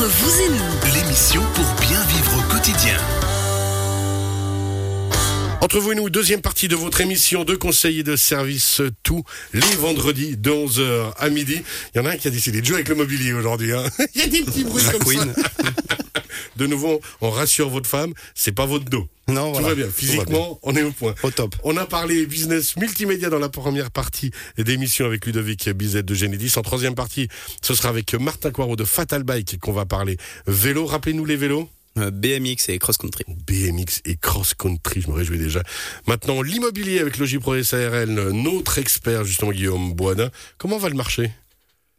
Entre vous et nous, L'émission pour bien vivre au quotidien. Entre vous et nous, deuxième partie de votre émission de conseils et de services tous les vendredis de 11h à midi. Il y en a un qui a décidé de jouer avec le mobilier aujourd'hui. hein. Il y a des petits bruits comme Queen. ça. De nouveau, on rassure votre femme, c'est pas votre dos. Non, Tout voilà. va bien. Va Physiquement, on est au point. Au top. On a parlé business multimédia dans la première partie d'émission avec Ludovic Bizet de Genedis. En troisième partie, ce sera avec Martin Coirot de Fatal Bike qu'on va parler vélo. Rappelez-nous les vélos. Euh, BMX et cross country. BMX et cross country, je me réjouis déjà. Maintenant, l'immobilier avec Logipro SARL, notre expert justement Guillaume Boisdin. Comment va le marché?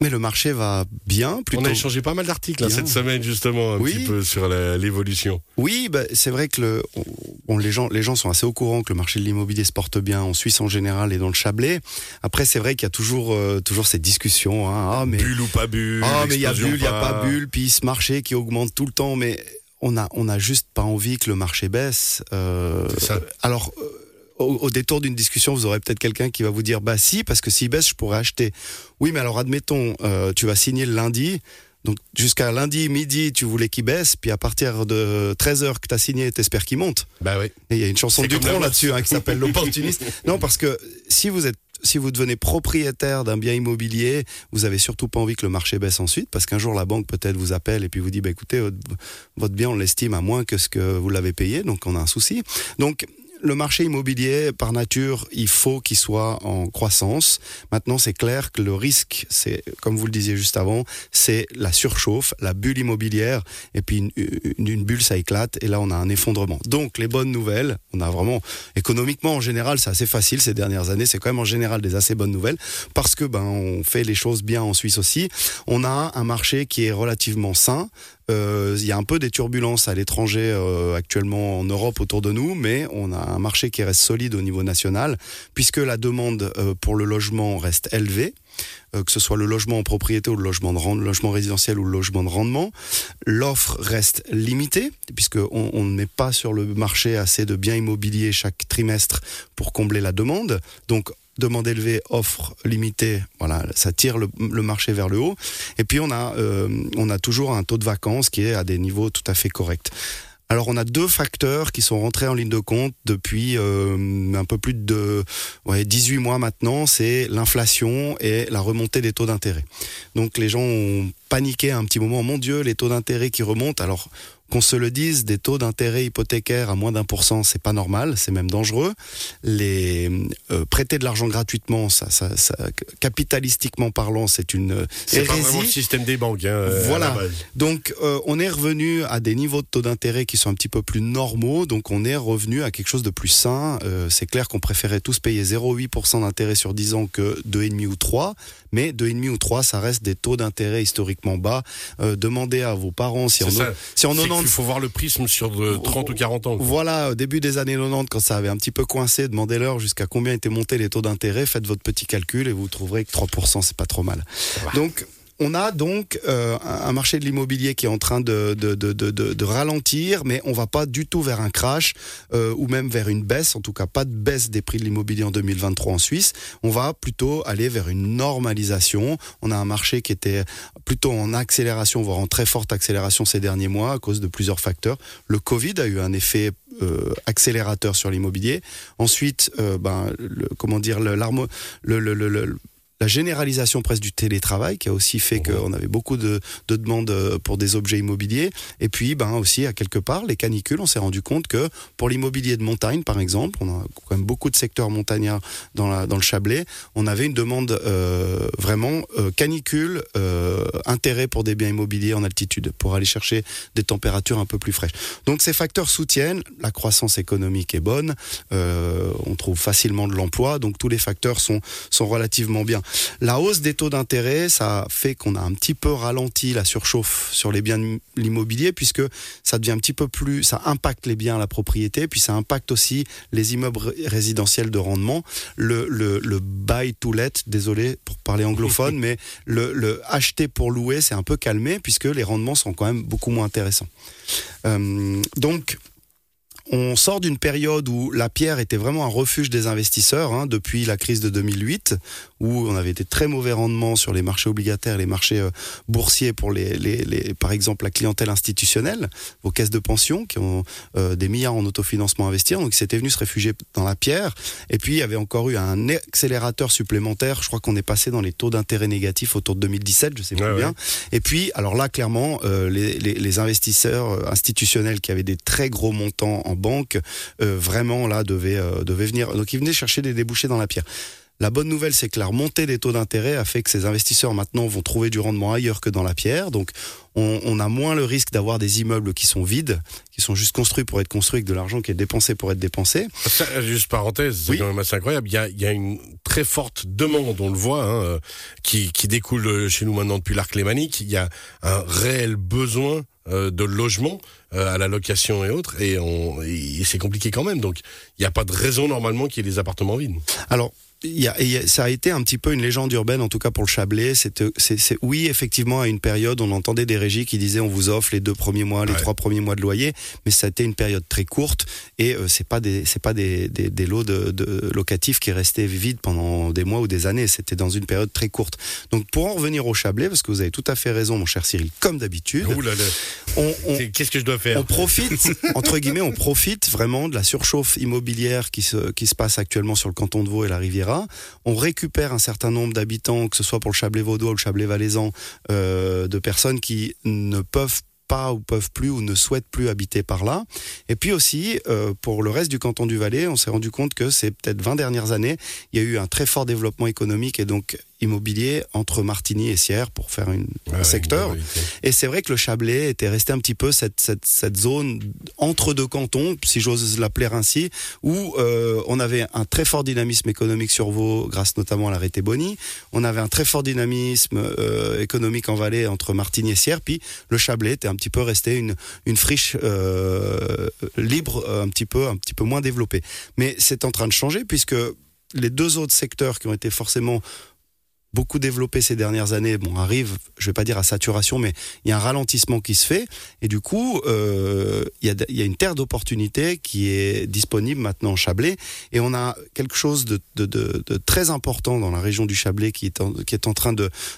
Mais le marché va bien, plutôt. On a échangé pas mal d'articles hein, cette semaine justement un Oui. petit peu sur l'évolution. Oui, bah, c'est vrai que le, on- bon, les gens, les gens sont assez au courant que le marché de l'immobilier se porte bien en Suisse en général et dans le Chablais. Après, c'est vrai qu'il y a toujours, euh, toujours cette discussion. Hein, ah, mais Bulle ou pas bulle ah, mais il y a bulle, il y a pas. bulle, puis ce marché qui augmente tout le temps, mais on a, on a juste pas envie que le marché baisse. Euh, ça. alors. Au, au détour d'une discussion, vous aurez peut-être quelqu'un qui va vous dire bah si parce que s'il baisse, je pourrais acheter. Oui, mais alors admettons, euh, tu vas signer le lundi, donc jusqu'à lundi midi, tu voulais qu'il baisse, puis à partir de 13 h que tu as signé, t'espères qu'il monte. Bah oui. Et il y a une chanson Dutronc bourse. là-dessus hein, qui s'appelle l'opportuniste. Non, parce que si vous êtes si vous devenez propriétaire d'un bien immobilier, vous avez surtout pas envie que le marché baisse ensuite, parce qu'un jour la banque peut-être vous appelle et puis vous dit, bah écoutez, votre bien on l'estime à moins que ce que vous l'avez payé, donc on a un souci. Donc le marché immobilier, par nature, il faut qu'il soit en croissance. Maintenant, c'est clair que le risque, c'est, comme vous le disiez juste avant, c'est la surchauffe, la bulle immobilière, et puis une, bulle, ça éclate, et là, on a un effondrement. Donc, les bonnes nouvelles, on a vraiment, économiquement, en général, c'est assez facile ces dernières années, c'est quand même en général des assez bonnes nouvelles, parce que, ben, on fait les choses bien en Suisse aussi. On a un marché qui est relativement sain, il y a un peu des turbulences à l'étranger euh, actuellement en Europe autour de nous, mais on a un marché qui reste solide au niveau national, puisque la demande euh, pour le logement reste élevée. euh, que ce soit le logement en propriété ou le logement, de logement résidentiel ou le logement de rendement. L'offre reste limitée, puisqu'on on ne met pas sur le marché assez de biens immobiliers chaque trimestre pour combler la demande. Donc, demande élevée, offre limitée, voilà, ça tire le, marché vers le haut. Et puis on a, euh, toujours un taux de vacances qui est à des niveaux tout à fait corrects. Alors on a deux facteurs qui sont rentrés en ligne de compte depuis euh, un peu plus de ouais, 18 mois maintenant, c'est l'inflation et la remontée des taux d'intérêt. Donc les gens ont paniqué un petit moment, mon Dieu, les taux d'intérêt qui remontent. Alors qu'on se le dise, des taux d'intérêt hypothécaires à moins d'un pour cent, c'est pas normal, c'est même dangereux. Les euh, prêter de l'argent gratuitement, ça, ça, ça, capitalistiquement parlant, c'est une euh, C'est pas vraiment le système des banques. Hein, Voilà. Donc, euh, on est revenu à des niveaux de taux d'intérêt qui sont un petit peu plus normaux. Donc, on est revenu à quelque chose de plus sain. Euh, c'est clair qu'on préférait tous payer 0,8% d'intérêt sur 10 ans que 2,5 ou 3. Mais 2,5 ou 3, ça reste des taux d'intérêt historiquement bas. Euh, demandez à vos parents si en, si en 90 faut voir le prisme sur de 30 ou 40 ans. voilà, au début des années 90, quand ça avait un petit peu coincé, demandez-leur jusqu'à combien étaient montés les taux d'intérêt, faites votre petit calcul et vous trouverez que 3%, c'est pas trop mal. Donc, on a donc euh, un marché de l'immobilier qui est en train de, ralentir, mais on va pas du tout vers un crash euh, ou même vers une baisse, en tout cas pas de baisse des prix de l'immobilier en 2023 en Suisse. On va plutôt aller vers une normalisation. On a un marché qui était plutôt en accélération, voire en très forte accélération ces derniers mois à cause de plusieurs facteurs. Le Covid a eu un effet euh, accélérateur sur l'immobilier. Ensuite, ben, comment dire, le, le- le- la généralisation presque du télétravail qui a aussi fait qu'on avait beaucoup de, de demandes euh, pour des objets immobiliers. Et puis, ben aussi, à quelque part, les canicules, on s'est rendu compte que pour l'immobilier de montagne, par exemple, on a quand même beaucoup de secteurs montagnards dans, la, dans le Chablais, on avait une demande euh, vraiment euh, canicule, euh, intérêt pour des biens immobiliers en altitude, pour aller chercher des températures un peu plus fraîches. Donc ces facteurs soutiennent, la croissance économique est bonne, euh, on trouve facilement de l'emploi, donc tous les facteurs sont, sont relativement bien. La hausse des taux d'intérêt, ça fait qu'on a un petit peu ralenti la surchauffe sur les biens de l'immobilier, puisque ça devient un petit peu plus, ça impacte les biens à la propriété, puis ça impacte aussi les immeubles ré- résidentiels de rendement. Le, le, le buy to let, désolé pour parler anglophone, mais le, le acheter pour louer, c'est un peu calmé, puisque les rendements sont quand même beaucoup moins intéressants. Euh, donc, on sort d'une période où la pierre était vraiment un refuge des investisseurs, hein, depuis la crise de 2008, où on avait été très mauvais rendement sur les marchés obligataires, les marchés euh, boursiers pour les, les, les, par exemple la clientèle institutionnelle, vos caisses de pension qui ont euh, des milliards en autofinancement à investir, donc ils s'étaient venus se réfugier dans la pierre. Et puis il y avait encore eu un accélérateur supplémentaire. Je crois qu'on est passé dans les taux d'intérêt négatifs autour de 2017, je sais plus bien. Et puis alors là clairement euh, les, les, les, investisseurs institutionnels qui avaient des très gros montants en banque vraiment là devaient devaient venir. Donc ils venaient chercher des débouchés dans la pierre. La bonne nouvelle, c'est que la remontée des taux d'intérêt a fait que ces investisseurs maintenant vont trouver du rendement ailleurs que dans la pierre. Donc, on, a moins le risque d'avoir des immeubles qui sont vides, qui sont juste construits pour être construits, avec de l'argent qui est dépensé pour être dépensé. juste parenthèse, c'est quand même assez incroyable. Il y, a, une très forte demande, on le voit, hein, euh, qui, découle chez nous maintenant depuis l'arc lémanique. Il y a un réel besoin euh, de logement euh, à la location et autres, et, et c'est compliqué quand même. Donc, il n'y a pas de raison normalement qu'il y ait des appartements vides. Alors, y a, y a, ça a été un petit peu une légende urbaine, en tout cas pour le Chablais. C'est, c'est, oui, effectivement, à une période, on entendait des régies qui disaient on vous offre les deux premiers mois, les trois premiers mois de loyer, mais ça a été une période très courte et euh, c'est pas des, c'est pas des, des, des lots de, de, locatifs qui restaient vides pendant des mois ou des années. C'était dans une période très courte. Donc pour en revenir au Chablais, parce que vous avez tout à fait raison, mon cher Cyril, comme d'habitude. On, on, Qu'est-ce que je dois faire On profite, entre guillemets, on profite vraiment de la surchauffe immobilière qui se, qui se passe actuellement sur le canton de Vaud et la Riviera on récupère un certain nombre d'habitants, que ce soit pour le Chablais vaudois ou le Chablais valaisan, euh, de personnes qui ne peuvent pas ou peuvent plus ou ne souhaitent plus habiter par là. Et puis aussi, euh, pour le reste du canton du Valais, on s'est rendu compte que c'est peut-être 20 dernières années, il y a eu un très fort développement économique et donc immobilier entre Martigny et Sierre pour faire une, un secteur. et c'est vrai que le Chablais était resté un petit peu cette, cette, cette zone entre deux cantons, si j'ose l'appeler ainsi, où euh, on avait un très fort dynamisme économique sur Vaud, grâce notamment à l'arrêté Bonny. On avait un très fort dynamisme euh, économique en Valais entre Martigny et Sierre. Puis le Chablais était un petit peu resté une, une friche euh, libre, un petit peu, un petit peu moins développée. Mais c'est en train de changer puisque les deux autres secteurs qui ont été forcément beaucoup développé ces dernières années, bon, arrive, je vais pas dire à saturation, mais il y a un ralentissement qui se fait. Et du coup, euh, il, y a, y a une terre d'opportunités qui est disponible maintenant en Chablais. Et on a quelque chose de, de, de, de très important dans la région du Chablais qui est en, qui est en train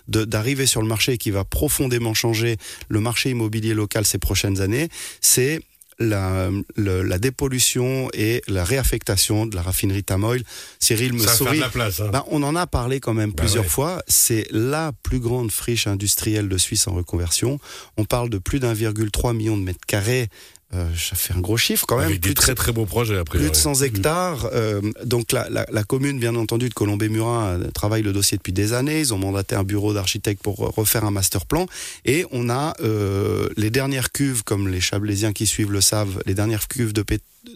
d'arriver sur le marché et qui va profondément changer le marché immobilier local ces prochaines années. C'est la, la, dépollution et la réaffectation de la raffinerie Tamoil. Cyril me sourit. Hein. Ben, on en a parlé quand même ben plusieurs fois. C'est la plus grande friche industrielle de Suisse en reconversion. On parle de plus d'un,3 million de mètres carrés euh, ça fait un gros chiffre quand même. Avec des très très beaux projets après. Plus de 100 hectares. Euh, donc la, la, la, commune, bien entendu, de Colombé-Murat euh, travaille le dossier depuis des années. Ils ont mandaté un bureau d'architectes pour refaire un master plan. Et on a euh, les dernières cuves, comme les Chablaisiens qui suivent le savent, les dernières cuves de,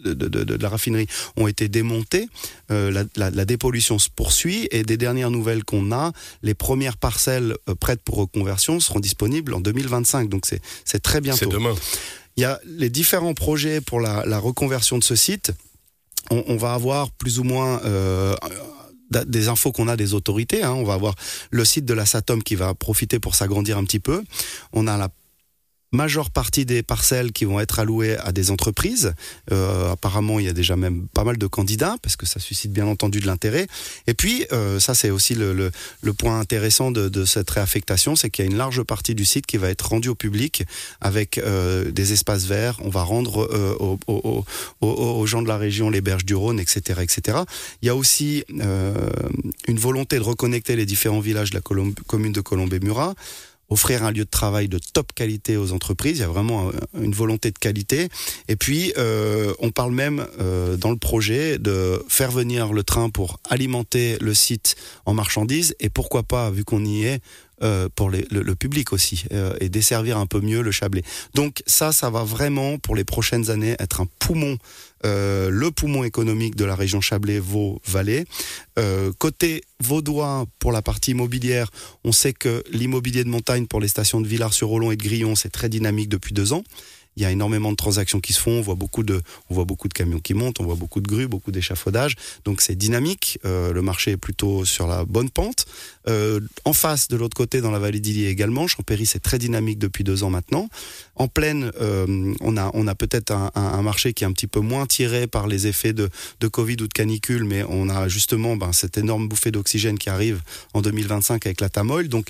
de, de, de, de la raffinerie ont été démontées. La, la, la, dépollution se poursuit. Et des dernières nouvelles qu'on a, les premières parcelles prêtes pour reconversion seront disponibles en 2025. Donc c'est très bientôt. C'est demain. Il y a les différents projets pour la, reconversion de ce site. On, on, va avoir plus ou moins euh, des infos qu'on a des autorités. Hein. On va avoir le site de la Satom qui va profiter pour s'agrandir un petit peu. On a la majeure partie des parcelles qui vont être allouées à des entreprises. Euh, apparemment, il y a déjà même pas mal de candidats parce que ça suscite bien entendu de l'intérêt. Et puis, euh, ça c'est aussi le, le, le, point intéressant de, de cette réaffectation, c'est qu'il y a une large partie du site qui va être rendue au public avec euh, des espaces verts. On va rendre euh, aux, aux, gens de la région les berges du Rhône, etc., etc. Il y a aussi euh, une volonté de reconnecter les différents villages de la commune de Colombé-Murat offrir un lieu de travail de top qualité aux entreprises. Il y a vraiment une volonté de qualité. Et puis, euh, on parle même euh, dans le projet de faire venir le train pour alimenter le site en marchandises. Et pourquoi pas, vu qu'on y est, euh, pour les, le, le, public aussi euh, et desservir un peu mieux le Chablais. Donc ça, ça va vraiment pour les prochaines années être un poumon, euh, le poumon économique de la région Chablais-Vaud-Valais. Euh, côté vaudois, pour la partie immobilière, on sait que l'immobilier de montagne pour les stations de Villars-sur-Olon et de Grillon, c'est très dynamique depuis deux ans. Il y a énormément de transactions qui se font. On voit beaucoup de, on voit beaucoup de camions qui montent. On voit beaucoup de grues, beaucoup d'échafaudages. Donc c'est dynamique. Euh, le marché est plutôt sur la bonne pente. Euh, en face, de l'autre côté, dans la vallée d'Illier également, Champéry c'est très dynamique depuis deux ans maintenant. En plaine, euh, on a, on a peut-être un, marché qui est un petit peu moins tiré par les effets de, de Covid ou de canicule, mais on a justement ben, cette énorme bouffée d'oxygène qui arrive en 2025 avec la Tamoil. Donc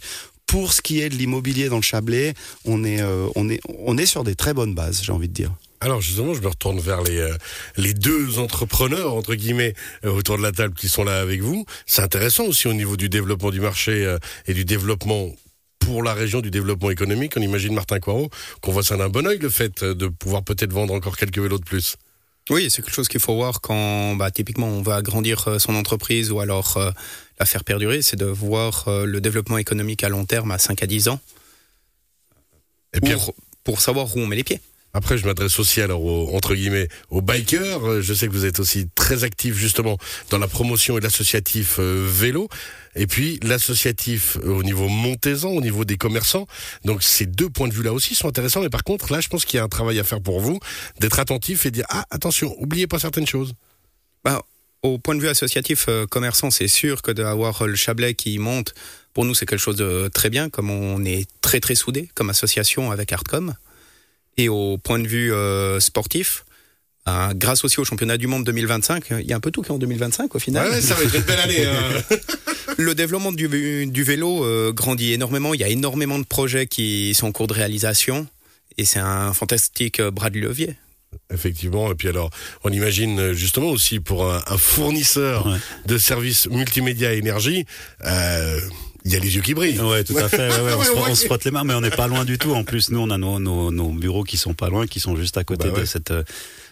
pour ce qui est de l'immobilier dans le Chablais, on est, euh, on est, on est sur des très bonnes bases, j'ai envie de dire. Alors justement, je me retourne vers les euh, les deux entrepreneurs entre guillemets euh, autour de la table qui sont là avec vous. C'est intéressant aussi au niveau du développement du marché et du développement pour la région du développement économique. On imagine Martin Coirot qu'on voit ça d'un bon oeil le fait de pouvoir peut-être vendre encore quelques vélos de plus. Oui, c'est quelque chose qu'il faut voir quand bah, typiquement on va agrandir son entreprise ou alors la faire perdurer, c'est de voir le développement économique à long terme à 5 à 10 ans. Et pour, pour savoir où on met les pieds. Après, je m'adresse aussi alors aux, entre guillemets aux bikers. Euh, je sais que vous êtes aussi très actif justement dans la promotion et l'associatif euh, vélo. Et puis l'associatif euh, au niveau montaisan, au niveau des commerçants. Donc ces deux points de vue là aussi sont intéressants. Mais par contre, là, je pense qu'il y a un travail à faire pour vous, d'être attentif et dire ah attention, oubliez pas certaines choses. Bah, au point de vue associatif commerçant, c'est sûr que d'avoir le Chablais qui monte, pour nous c'est quelque chose de très bien, comme on est très très soudés comme association avec Artcom. Et au point de vue euh, sportif, ben, grâce aussi au championnat du monde 2025, il y a un peu tout qui est en 2025 au final. Ouais, ça va être une belle année. Hein. Le développement du, du vélo euh, grandit énormément. Il y a énormément de projets qui sont en cours de réalisation. Et c'est un fantastique euh, bras de levier. Effectivement, et puis alors, on imagine justement aussi pour un, un fournisseur ouais. de services multimédia énergie, euh, il y a les yeux qui brillent. Ouais, tout à fait. Ouais, ouais, on, se, on, se, frotte les mains, mais on n'est pas loin du tout. En plus, nous, on a nos, nos, nos, bureaux qui sont pas loin, qui sont juste à côté bah de cette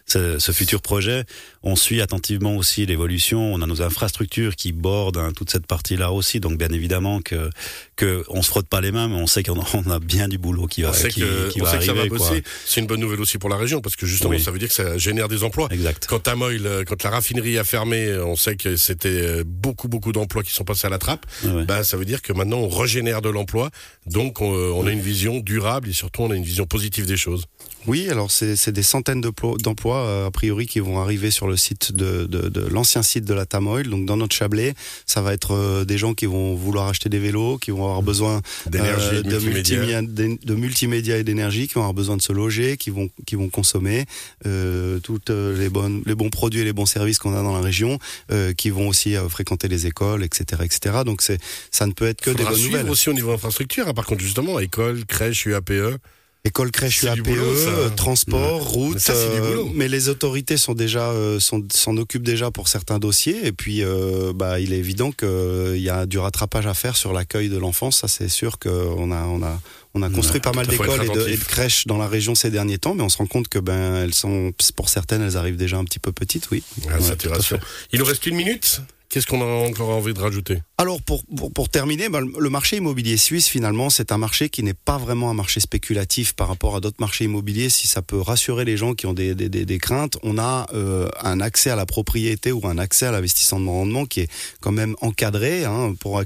ce, ce, futur projet. On suit attentivement aussi l'évolution. On a nos infrastructures qui bordent hein, toute cette partie-là aussi. Donc bien évidemment que que on se frotte pas les mains, mais on sait qu'on a bien du boulot qui va, on qui, que, qui on va sait arriver. Que ça va bosser. C'est une bonne nouvelle aussi pour la région parce que justement, oui. ça veut dire que ça génère des emplois. Exact. Quand Tamoil, quand la raffinerie a fermé, on sait que c'était beaucoup beaucoup d'emplois qui sont passés à la trappe. Ouais. Ben, ça veut dire que maintenant on régénère de l'emploi. Donc on, on a une vision durable et surtout on a une vision positive des choses. Oui, alors c'est des centaines d'emplois euh, a priori qui vont arriver sur le site de, de, de l'ancien site de la Tamoil. Donc dans notre Chablais, ça va être euh, des gens qui vont vouloir acheter des vélos, qui vont avoir besoin d'énergie, euh, de, multimédia. multimédia, de, multimédia et d'énergie, qui vont avoir besoin de se loger, qui vont qui vont consommer euh, toutes les bonnes les bons produits et les bons services qu'on a dans la région, euh, qui vont aussi fréquenter les écoles, etc., etc. Donc c'est ça ne peut être que Faudra des bonnes nouvelles. aussi au niveau infrastructure. Hein, par contre, justement, école, crèche, UAPE. École, crèche, UAPE, boulot, euh, transport, ouais. route. Mais, ça, euh, mais, les autorités sont déjà euh, s'en occupent déjà pour certains dossiers. Et puis, euh, bah, il est évident qu'il y a du rattrapage à faire sur l'accueil de l'enfance. Ça, c'est sûr qu'on a, on a, on a construit ouais, pas mal d'écoles et, de, et de crèches dans la région ces derniers temps, mais on se rend compte que ben elles sont, pour certaines, elles arrivent déjà un petit peu petites, oui. Ah, ouais, il nous reste une minute. Qu'est-ce qu'on a encore envie de rajouter? Alors pour, pour, pour terminer, ben, le marché immobilier suisse finalement c'est un marché qui n'est pas vraiment un marché spéculatif par rapport à d'autres marchés immobiliers. Si ça peut rassurer les gens qui ont des, des, des, craintes, on a euh, un accès à la propriété ou un accès à l'investissement de rendement qui est quand même encadré hein, pour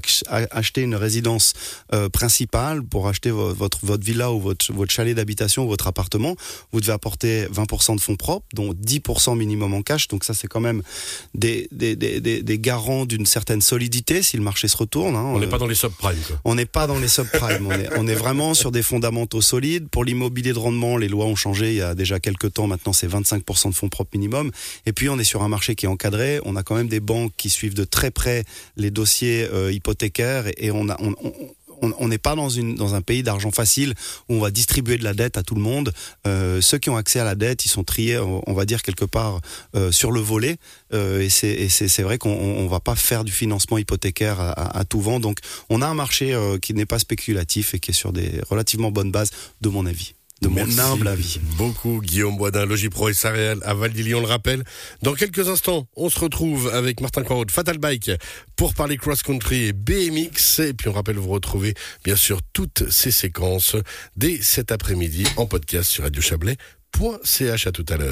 acheter une résidence euh, principale, pour acheter votre, votre villa ou votre, votre chalet d'habitation ou votre appartement. Vous devez apporter 20% de fonds propres, dont 10% minimum en cash. Donc ça c'est quand même des, des, des, des, des garant d'une certaine solidité si le marché se retourne. Hein. On n'est pas dans les subprimes. On n'est pas dans les subprimes. on, est, on est vraiment sur des fondamentaux solides. Pour l'immobilier de rendement, les lois ont changé il y a déjà quelques temps. Maintenant, c'est 25% de fonds propres minimum. Et puis, on est sur un marché qui est encadré. On a quand même des banques qui suivent de très près les dossiers euh, hypothécaires et, et on a, on, on, on n'est pas dans, un pays d'argent facile où on va distribuer de la dette à tout le monde. Euh, ceux qui ont accès à la dette, ils sont triés, on va dire quelque part euh, sur le volet. Euh, et c'est vrai qu'on ne va pas faire du financement hypothécaire à, à, tout vent. Donc on a un marché qui n'est pas spéculatif et qui est sur des relativement bonnes bases, de mon avis de mon Merci humble avis. Beaucoup Guillaume Boisdin, Logipro et Saréal à Val-d'Ili, on le rappelle. Dans quelques instants, on se retrouve avec Martin Croix de Fatal Bike pour parler cross-country et BMX. Et puis on rappelle, vous retrouvez bien sûr toutes ces séquences dès cet après-midi en podcast sur Radio Chablais. .ch à tout à l'heure.